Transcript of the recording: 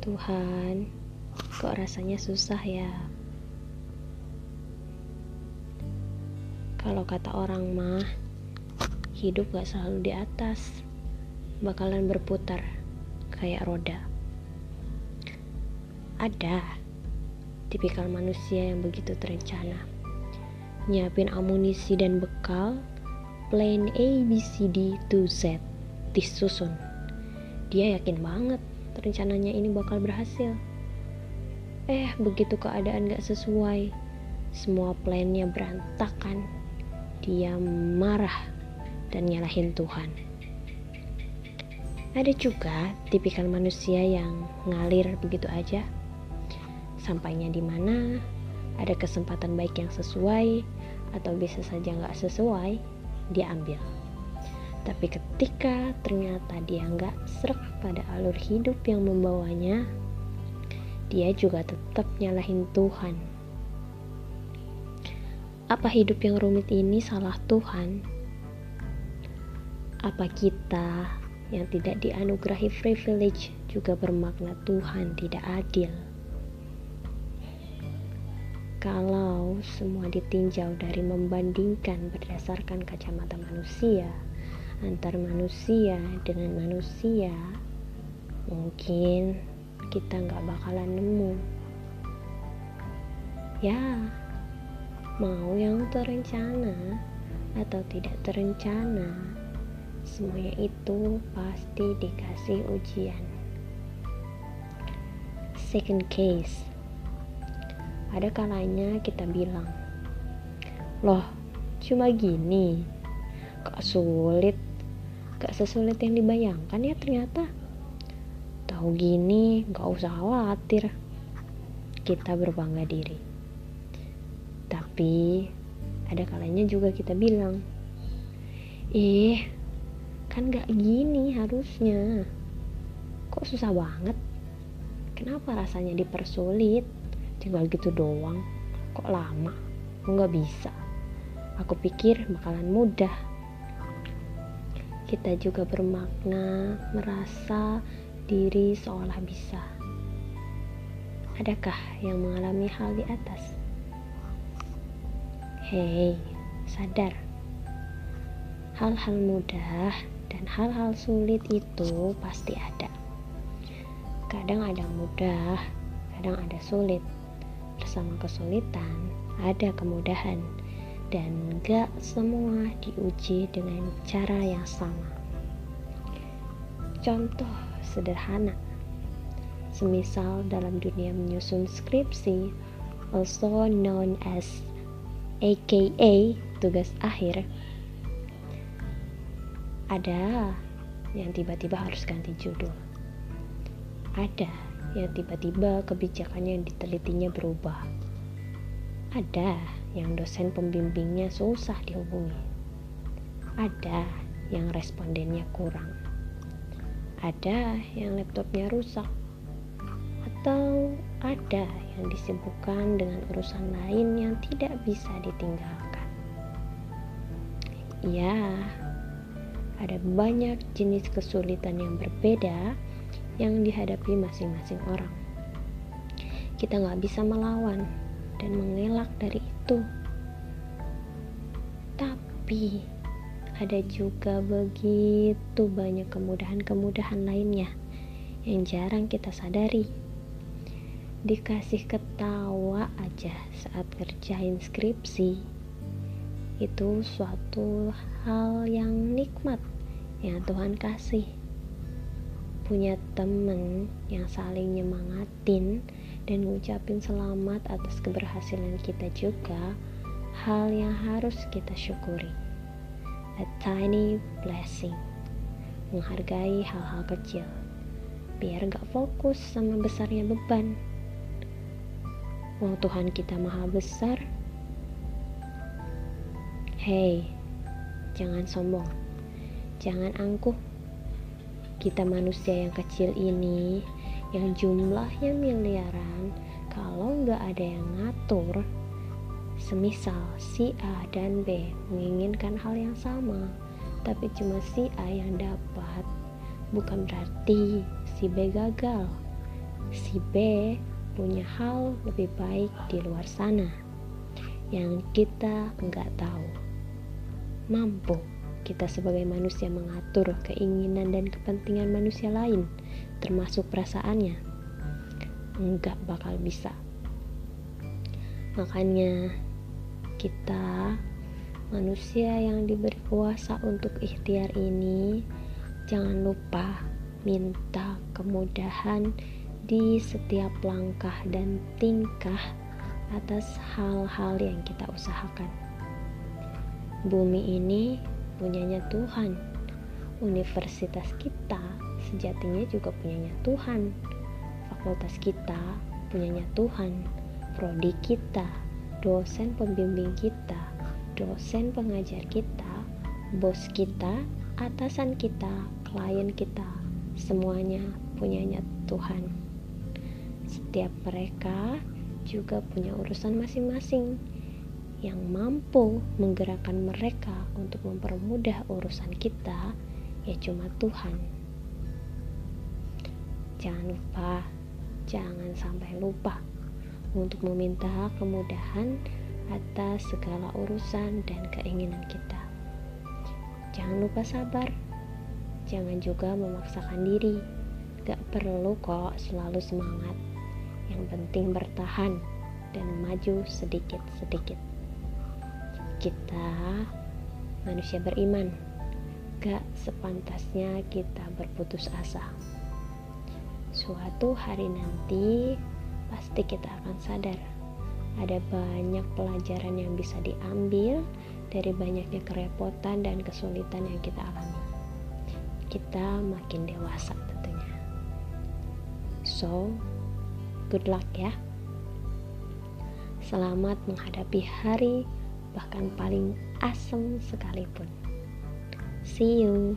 Tuhan, kok rasanya susah ya? Kalau kata orang mah, hidup gak selalu di atas, bakalan berputar kayak roda. Ada tipikal manusia yang begitu terencana, nyiapin amunisi dan bekal, plan A, B, C, D, to Z, disusun. Dia yakin banget rencananya ini bakal berhasil. Eh, begitu keadaan gak sesuai, semua plannya berantakan. Dia marah dan nyalahin Tuhan. Ada juga tipikal manusia yang ngalir begitu aja. Sampainya di mana, ada kesempatan baik yang sesuai, atau bisa saja nggak sesuai, dia ambil. Tapi ketika ternyata dia nggak serak pada alur hidup yang membawanya, dia juga tetap nyalahin Tuhan. Apa hidup yang rumit ini salah Tuhan? Apa kita yang tidak dianugerahi privilege juga bermakna Tuhan tidak adil? Kalau semua ditinjau dari membandingkan berdasarkan kacamata manusia, antar manusia dengan manusia mungkin kita nggak bakalan nemu. Ya mau yang terencana atau tidak terencana semuanya itu pasti dikasih ujian. Second case ada kalanya kita bilang loh cuma gini kok sulit gak sesulit yang dibayangkan ya ternyata. Tahu gini gak usah khawatir. Kita berbangga diri. Tapi ada kalanya juga kita bilang ih kan gak gini harusnya. Kok susah banget? Kenapa rasanya dipersulit? Tinggal gitu doang. Kok lama? Kok gak bisa? Aku pikir bakalan mudah kita juga bermakna merasa diri seolah bisa. Adakah yang mengalami hal di atas? Hei, sadar. Hal-hal mudah dan hal-hal sulit itu pasti ada. Kadang ada mudah, kadang ada sulit. Bersama kesulitan, ada kemudahan dan gak semua diuji dengan cara yang sama. Contoh sederhana, semisal dalam dunia menyusun skripsi, also known as AKA tugas akhir, ada yang tiba-tiba harus ganti judul. Ada yang tiba-tiba kebijakannya yang ditelitinya berubah. Ada yang dosen pembimbingnya susah dihubungi. Ada yang respondennya kurang. Ada yang laptopnya rusak. Atau ada yang disibukkan dengan urusan lain yang tidak bisa ditinggalkan. Ya, ada banyak jenis kesulitan yang berbeda yang dihadapi masing-masing orang. Kita nggak bisa melawan dan mengelak dari itu. Tapi ada juga begitu banyak kemudahan-kemudahan lainnya yang jarang kita sadari. Dikasih ketawa aja saat kerjain skripsi itu suatu hal yang nikmat yang Tuhan kasih. Punya temen yang saling nyemangatin dan ngucapin selamat atas keberhasilan kita juga hal yang harus kita syukuri. A tiny blessing. Menghargai hal-hal kecil. Biar gak fokus sama besarnya beban. Wong Tuhan kita maha besar. Hei, jangan sombong. Jangan angkuh. Kita manusia yang kecil ini yang jumlahnya miliaran kalau nggak ada yang ngatur semisal si A dan B menginginkan hal yang sama tapi cuma si A yang dapat, bukan berarti si B gagal. Si B punya hal lebih baik di luar sana yang kita nggak tahu. Mampu kita sebagai manusia mengatur keinginan dan kepentingan manusia lain, termasuk perasaannya. Enggak bakal bisa. Makanya kita manusia yang diberi kuasa untuk ikhtiar ini jangan lupa minta kemudahan di setiap langkah dan tingkah atas hal-hal yang kita usahakan. Bumi ini punyanya Tuhan. Universitas kita sejatinya juga punyanya Tuhan. Fakultas kita punyanya Tuhan. Prodi kita, dosen pembimbing kita, dosen pengajar kita, bos kita, atasan kita, klien kita, semuanya punyanya Tuhan. Setiap mereka juga punya urusan masing-masing yang mampu menggerakkan mereka untuk mempermudah urusan kita ya cuma Tuhan. Jangan lupa, jangan sampai lupa untuk meminta kemudahan atas segala urusan dan keinginan kita. Jangan lupa sabar, jangan juga memaksakan diri. Gak perlu kok selalu semangat, yang penting bertahan dan maju sedikit-sedikit. Kita manusia beriman, gak sepantasnya kita berputus asa. Suatu hari nanti, pasti kita akan sadar ada banyak pelajaran yang bisa diambil dari banyaknya kerepotan dan kesulitan yang kita alami. Kita makin dewasa tentunya. So, good luck ya. Selamat menghadapi hari bahkan paling asem sekalipun. See you.